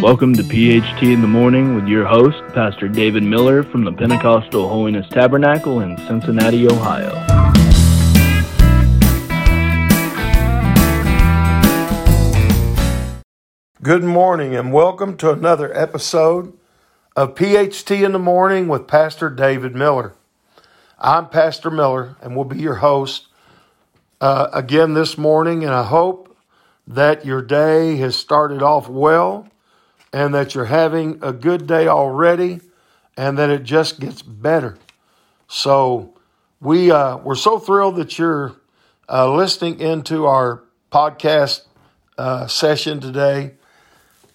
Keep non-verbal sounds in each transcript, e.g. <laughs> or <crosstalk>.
Welcome to PHT in the Morning with your host, Pastor David Miller from the Pentecostal Holiness Tabernacle in Cincinnati, Ohio. Good morning and welcome to another episode of PHT in the Morning with Pastor David Miller. I'm Pastor Miller and will be your host uh, again this morning, and I hope that your day has started off well and that you're having a good day already and that it just gets better. So we uh, we're so thrilled that you're uh, listening into our podcast uh, session today,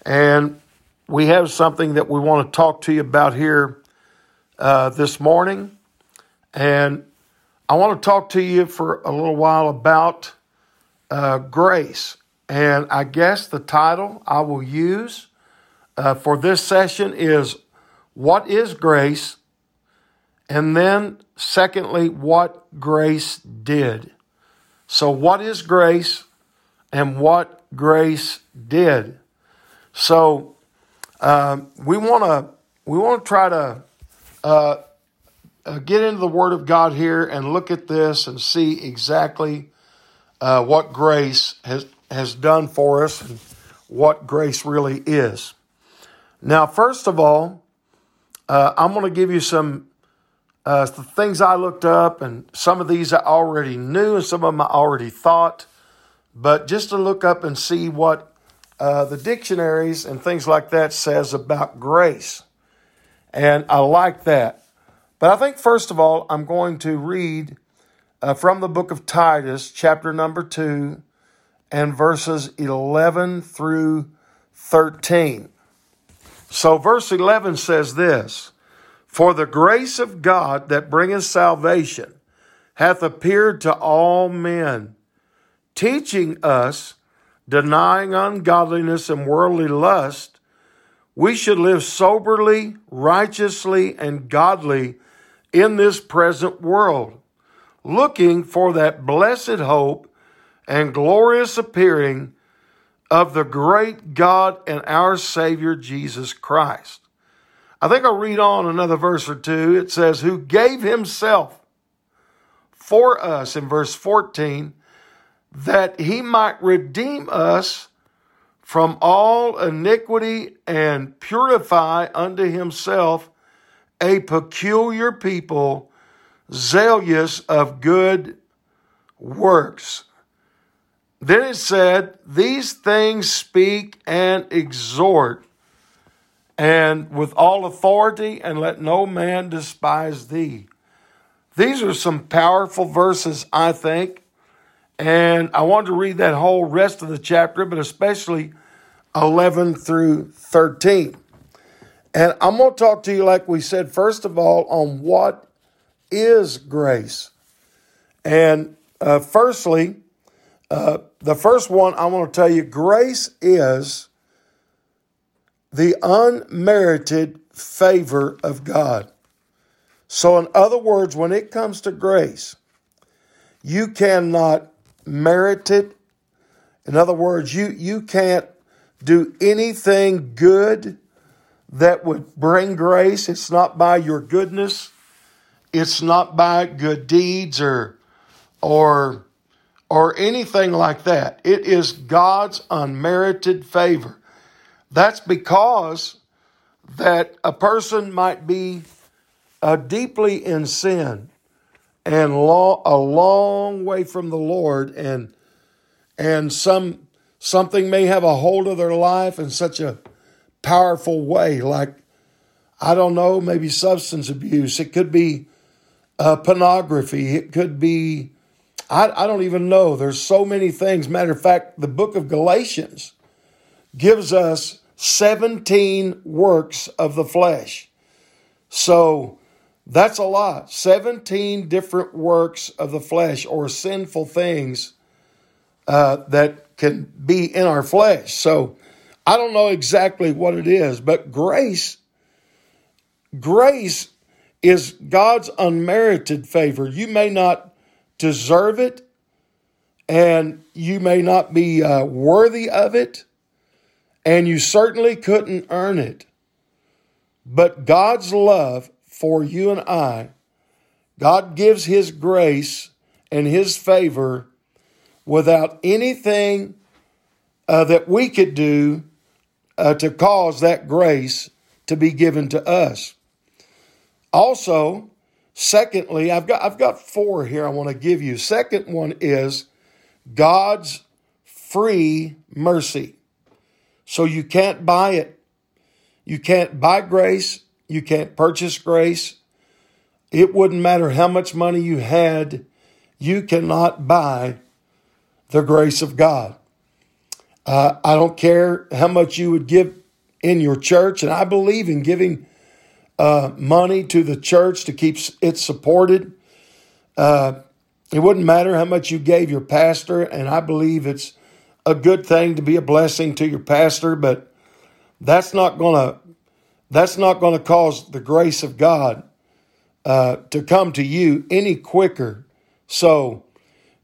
and we have something that we want to talk to you about here uh, this morning, and I want to talk to you for a little while about uh, grace, and I guess the title I will use uh, for this session is what is grace? And then, secondly, what grace did. So, what is grace and what grace did? So, um, we want to we want to try to uh, uh, get into the Word of God here and look at this and see exactly uh, what grace has has done for us and what grace really is. Now, first of all, uh, I'm going to give you some uh, things I looked up, and some of these I already knew, and some of them I already thought. But just to look up and see what uh, the dictionaries and things like that says about grace, and I like that. But I think first of all, I'm going to read uh, from the book of Titus, chapter number two, and verses 11 through 13. So, verse 11 says this For the grace of God that bringeth salvation hath appeared to all men, teaching us, denying ungodliness and worldly lust, we should live soberly, righteously, and godly in this present world, looking for that blessed hope and glorious appearing of the great God and our Savior Jesus Christ. I think I'll read on another verse or two. It says, Who gave Himself for us in verse 14 that He might redeem us from all iniquity and purify unto Himself a peculiar people, zealous of good works. Then it said, These things speak and exhort, and with all authority, and let no man despise thee. These are some powerful verses, I think. And I wanted to read that whole rest of the chapter, but especially 11 through 13. And I'm going to talk to you, like we said, first of all, on what is grace. And uh, firstly, uh, the first one I want to tell you grace is the unmerited favor of God. So, in other words, when it comes to grace, you cannot merit it. In other words, you, you can't do anything good that would bring grace. It's not by your goodness, it's not by good deeds or, or or anything like that. It is God's unmerited favor. That's because that a person might be uh, deeply in sin and a long way from the Lord and and some something may have a hold of their life in such a powerful way like I don't know, maybe substance abuse. It could be uh, pornography. It could be I, I don't even know. There's so many things. Matter of fact, the book of Galatians gives us 17 works of the flesh. So that's a lot. 17 different works of the flesh or sinful things uh, that can be in our flesh. So I don't know exactly what it is, but grace, grace is God's unmerited favor. You may not deserve it and you may not be uh, worthy of it. and you certainly couldn't earn it. But God's love for you and I, God gives His grace and His favor without anything uh, that we could do uh, to cause that grace to be given to us. Also, secondly, I've got I've got four here I want to give you. Second one is God's free mercy. So you can't buy it. You can't buy grace. You can't purchase grace. It wouldn't matter how much money you had. You cannot buy the grace of God. Uh, I don't care how much you would give in your church, and I believe in giving uh, money to the church to keep it supported. Uh, it wouldn't matter how much you gave your pastor, and I believe it's a good thing to be a blessing to your pastor, but that's not gonna that's not gonna cause the grace of God uh, to come to you any quicker. So,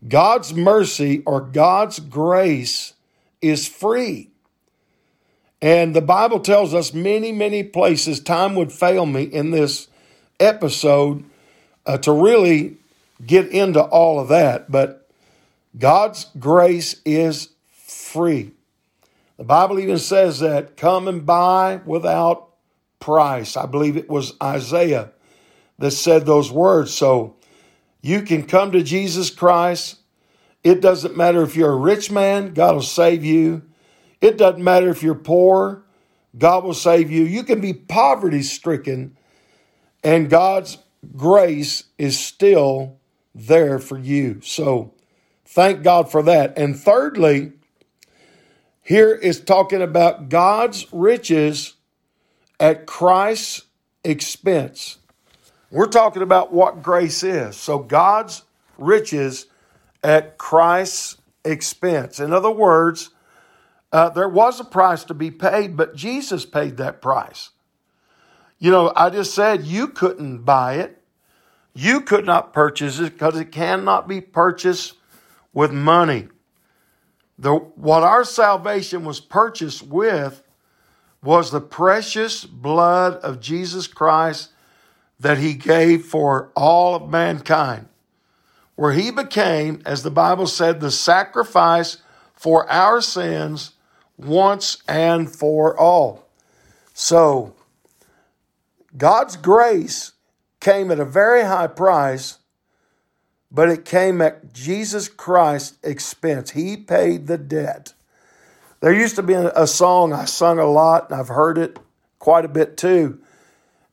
God's mercy or God's grace is free. And the Bible tells us many, many places, time would fail me in this episode uh, to really get into all of that, but God's grace is free. The Bible even says that come and buy without price. I believe it was Isaiah that said those words. So you can come to Jesus Christ. It doesn't matter if you're a rich man, God will save you. It doesn't matter if you're poor, God will save you. You can be poverty stricken, and God's grace is still there for you. So thank God for that. And thirdly, here is talking about God's riches at Christ's expense. We're talking about what grace is. So God's riches at Christ's expense. In other words, uh, there was a price to be paid, but Jesus paid that price. You know, I just said you couldn't buy it. You could not purchase it because it cannot be purchased with money. The, what our salvation was purchased with was the precious blood of Jesus Christ that he gave for all of mankind, where he became, as the Bible said, the sacrifice for our sins once and for all. So, God's grace came at a very high price, but it came at Jesus Christ's expense. He paid the debt. There used to be a song I sung a lot, and I've heard it quite a bit too.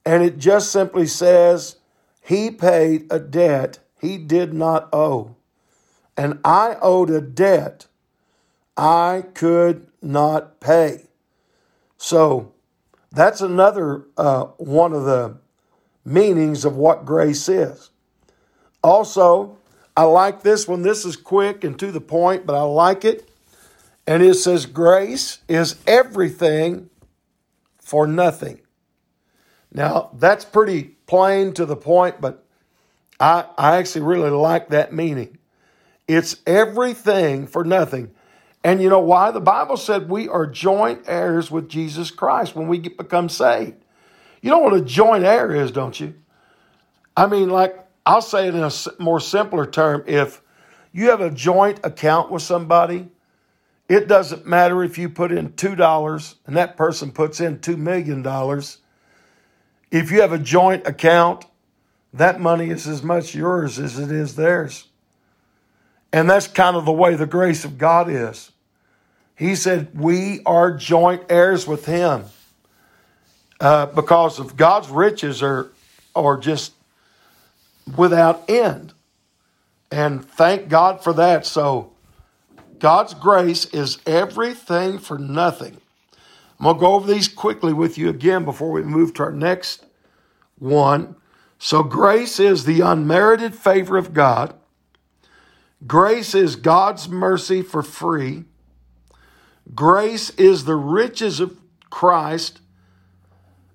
And it just simply says, He paid a debt he did not owe. And I owed a debt I could not pay. So that's another uh, one of the meanings of what grace is. Also, I like this one. This is quick and to the point, but I like it. And it says, Grace is everything for nothing. Now, that's pretty plain to the point, but I, I actually really like that meaning. It's everything for nothing. And you know why? The Bible said we are joint heirs with Jesus Christ when we get, become saved. You know what a joint heir is, don't you? I mean, like, I'll say it in a more simpler term. If you have a joint account with somebody, it doesn't matter if you put in $2 and that person puts in $2 million. If you have a joint account, that money is as much yours as it is theirs. And that's kind of the way the grace of God is. He said, We are joint heirs with Him uh, because of God's riches are, are just without end. And thank God for that. So, God's grace is everything for nothing. I'm going to go over these quickly with you again before we move to our next one. So, grace is the unmerited favor of God. Grace is God's mercy for free. Grace is the riches of Christ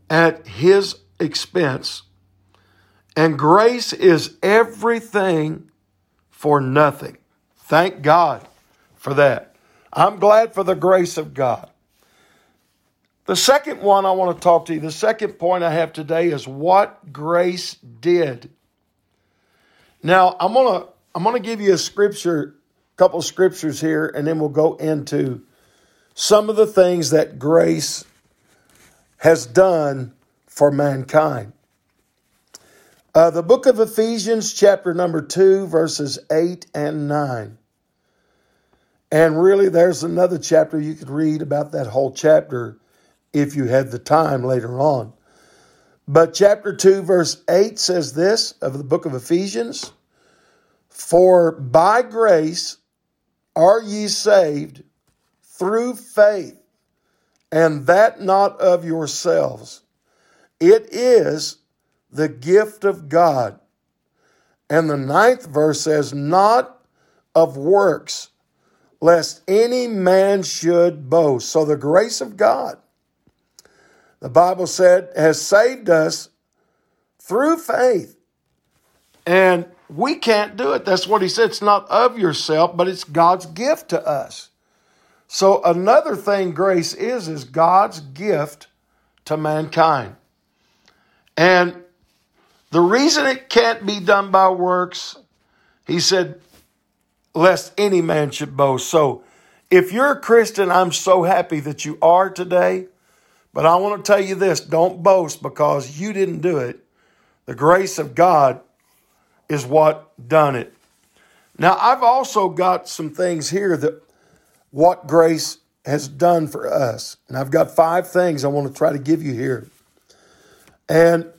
at his expense. And grace is everything for nothing. Thank God for that. I'm glad for the grace of God. The second one I want to talk to you, the second point I have today is what grace did. Now, I'm going to I'm going to give you a scripture, a couple of scriptures here and then we'll go into some of the things that grace has done for mankind. Uh, the book of Ephesians, chapter number 2, verses 8 and 9. And really, there's another chapter you could read about that whole chapter if you had the time later on. But chapter 2, verse 8 says this of the book of Ephesians For by grace are ye saved through faith, and that not of yourselves. It is the gift of God. And the ninth verse says, Not of works, lest any man should boast. So the grace of God, the Bible said, has saved us through faith. And we can't do it. That's what he said. It's not of yourself, but it's God's gift to us. So another thing grace is, is God's gift to mankind. And the reason it can't be done by works, he said, lest any man should boast. So if you're a Christian, I'm so happy that you are today. But I want to tell you this don't boast because you didn't do it. The grace of God is what done it. Now, I've also got some things here that what grace has done for us. And I've got five things I want to try to give you here. And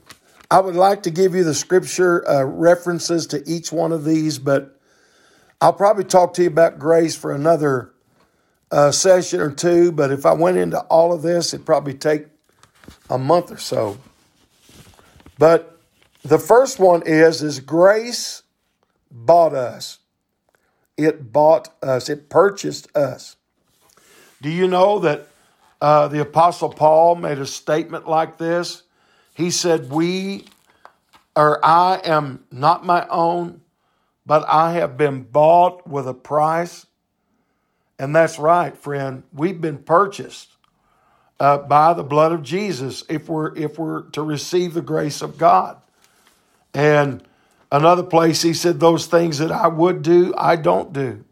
I would like to give you the scripture uh, references to each one of these, but I'll probably talk to you about grace for another uh, session or two. But if I went into all of this, it'd probably take a month or so. But the first one is is grace bought us. It bought us. It purchased us. Do you know that uh, the Apostle Paul made a statement like this? He said, We or I am not my own, but I have been bought with a price. And that's right, friend. We've been purchased uh, by the blood of Jesus if we're if we're to receive the grace of God. And another place he said, "Those things that I would do, I don't do,"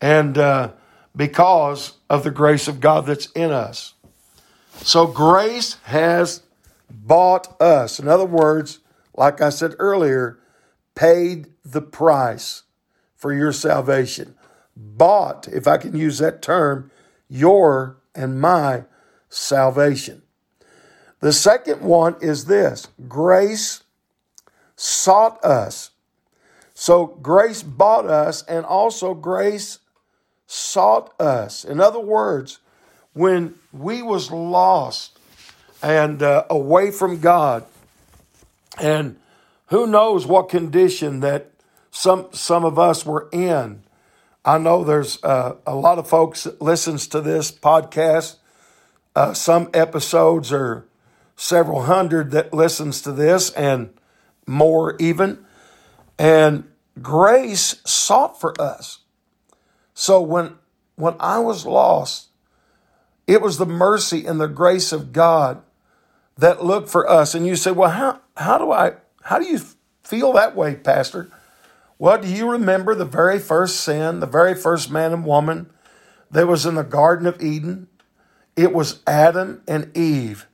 and uh, because of the grace of God that's in us. So grace has bought us. In other words, like I said earlier, paid the price for your salvation. Bought, if I can use that term, your and my salvation. The second one is this grace sought us. So grace bought us, and also grace sought us. In other words, when we was lost, and uh, away from God. And who knows what condition that some some of us were in. I know there's uh, a lot of folks that listens to this podcast. Uh, some episodes are several hundred that listens to this and more even. And grace sought for us. So when when I was lost, it was the mercy and the grace of God that looked for us. And you say, well, how, how do I, how do you feel that way, Pastor? Well, do you remember the very first sin, the very first man and woman that was in the Garden of Eden? It was Adam and Eve.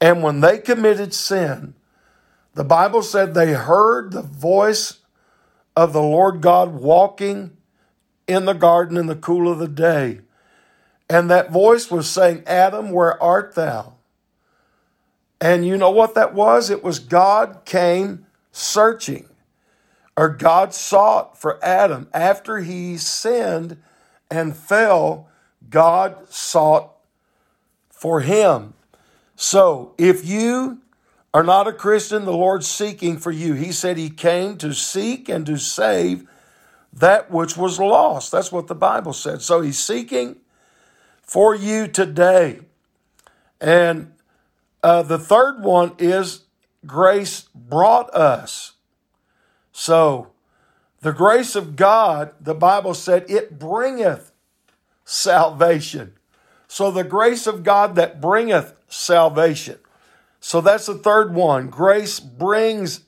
And when they committed sin, the Bible said they heard the voice of the Lord God walking in the garden in the cool of the day. And that voice was saying, Adam, where art thou? And you know what that was? It was God came searching, or God sought for Adam. After he sinned and fell, God sought for him. So if you are not a Christian, the Lord's seeking for you. He said he came to seek and to save that which was lost. That's what the Bible said. So he's seeking for you today. And uh, the third one is grace brought us. So, the grace of God, the Bible said, it bringeth salvation. So the grace of God that bringeth salvation. So that's the third one. Grace brings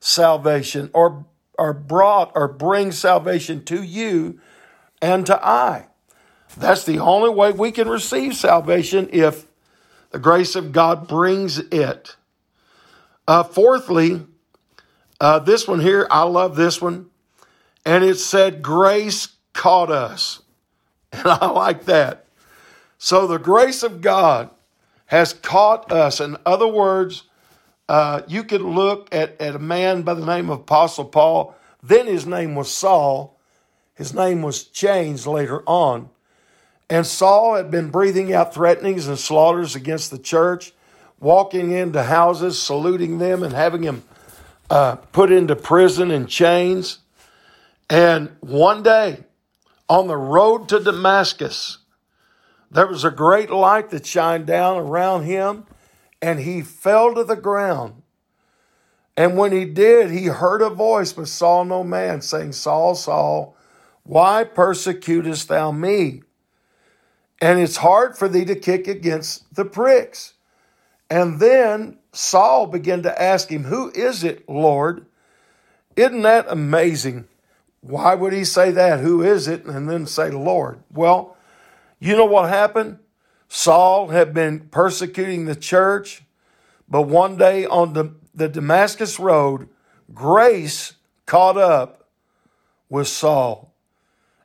salvation or, or brought or brings salvation to you and to I. That's the only way we can receive salvation if the grace of God brings it. Uh, fourthly, uh, this one here, I love this one. And it said, Grace caught us. <laughs> And I like that. So the grace of God has caught us. In other words, uh, you could look at, at a man by the name of Apostle Paul. Then his name was Saul. His name was changed later on. And Saul had been breathing out threatenings and slaughters against the church, walking into houses, saluting them, and having them uh, put into prison in chains. And one day, on the road to Damascus, there was a great light that shined down around him, and he fell to the ground. And when he did, he heard a voice, but saw no man, saying, Saul, Saul, why persecutest thou me? And it's hard for thee to kick against the pricks. And then Saul began to ask him, Who is it, Lord? Isn't that amazing? Why would he say that? Who is it? And then say, Lord. Well, you know what happened? Saul had been persecuting the church, but one day on the, the Damascus Road, grace caught up with Saul.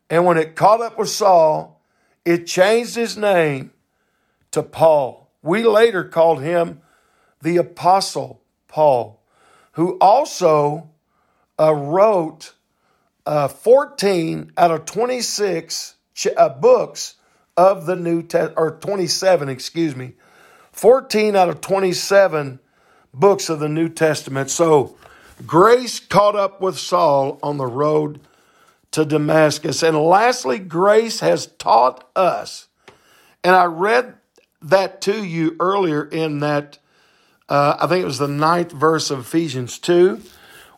And when it caught up with Saul, it changed his name to Paul. We later called him the Apostle Paul, who also uh, wrote uh, 14 out of 26 ch- uh, books of the New Testament, or 27, excuse me, 14 out of 27 books of the New Testament. So grace caught up with Saul on the road to Damascus. And lastly, grace has taught us. And I read that to you earlier in that, uh, I think it was the ninth verse of Ephesians 2,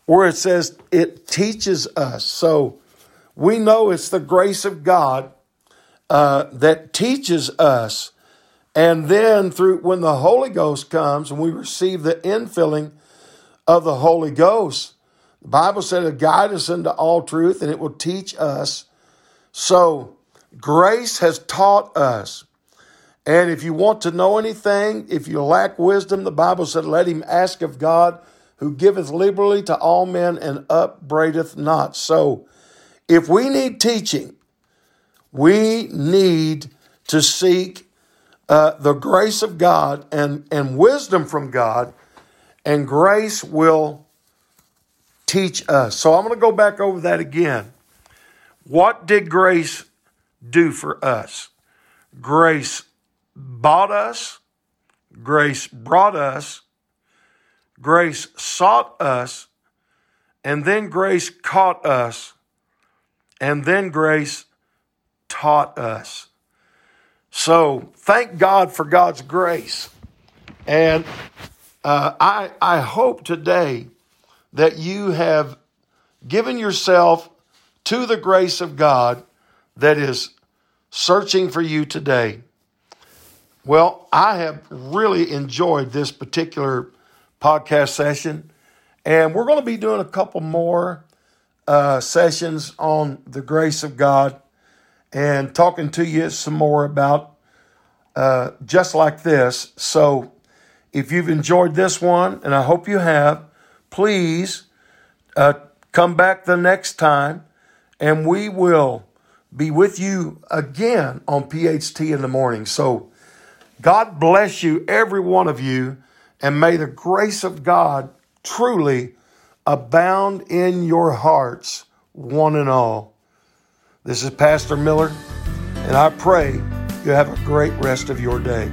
where it says it teaches us. So we know it's the grace of God uh, that teaches us. And then through when the Holy Ghost comes and we receive the infilling of the Holy Ghost, the Bible said to guide us into all truth and it will teach us. So grace has taught us. And if you want to know anything, if you lack wisdom, the Bible said, let him ask of God who giveth liberally to all men and upbraideth not. So if we need teaching, we need to seek uh, the grace of God and, and wisdom from God, and grace will teach us. So I'm going to go back over that again. What did grace do for us? Grace bought us, grace brought us, grace sought us, and then grace caught us, and then grace taught us. So thank God for God's grace. And uh, I, I hope today that you have given yourself to the grace of God that is searching for you today. Well, I have really enjoyed this particular podcast session, and we're going to be doing a couple more uh, sessions on the grace of God and talking to you some more about uh, just like this. So, if you've enjoyed this one, and I hope you have, please uh, come back the next time and we will be with you again on PHT in the morning. So, God bless you, every one of you, and may the grace of God truly abound in your hearts, one and all. This is Pastor Miller, and I pray you have a great rest of your day.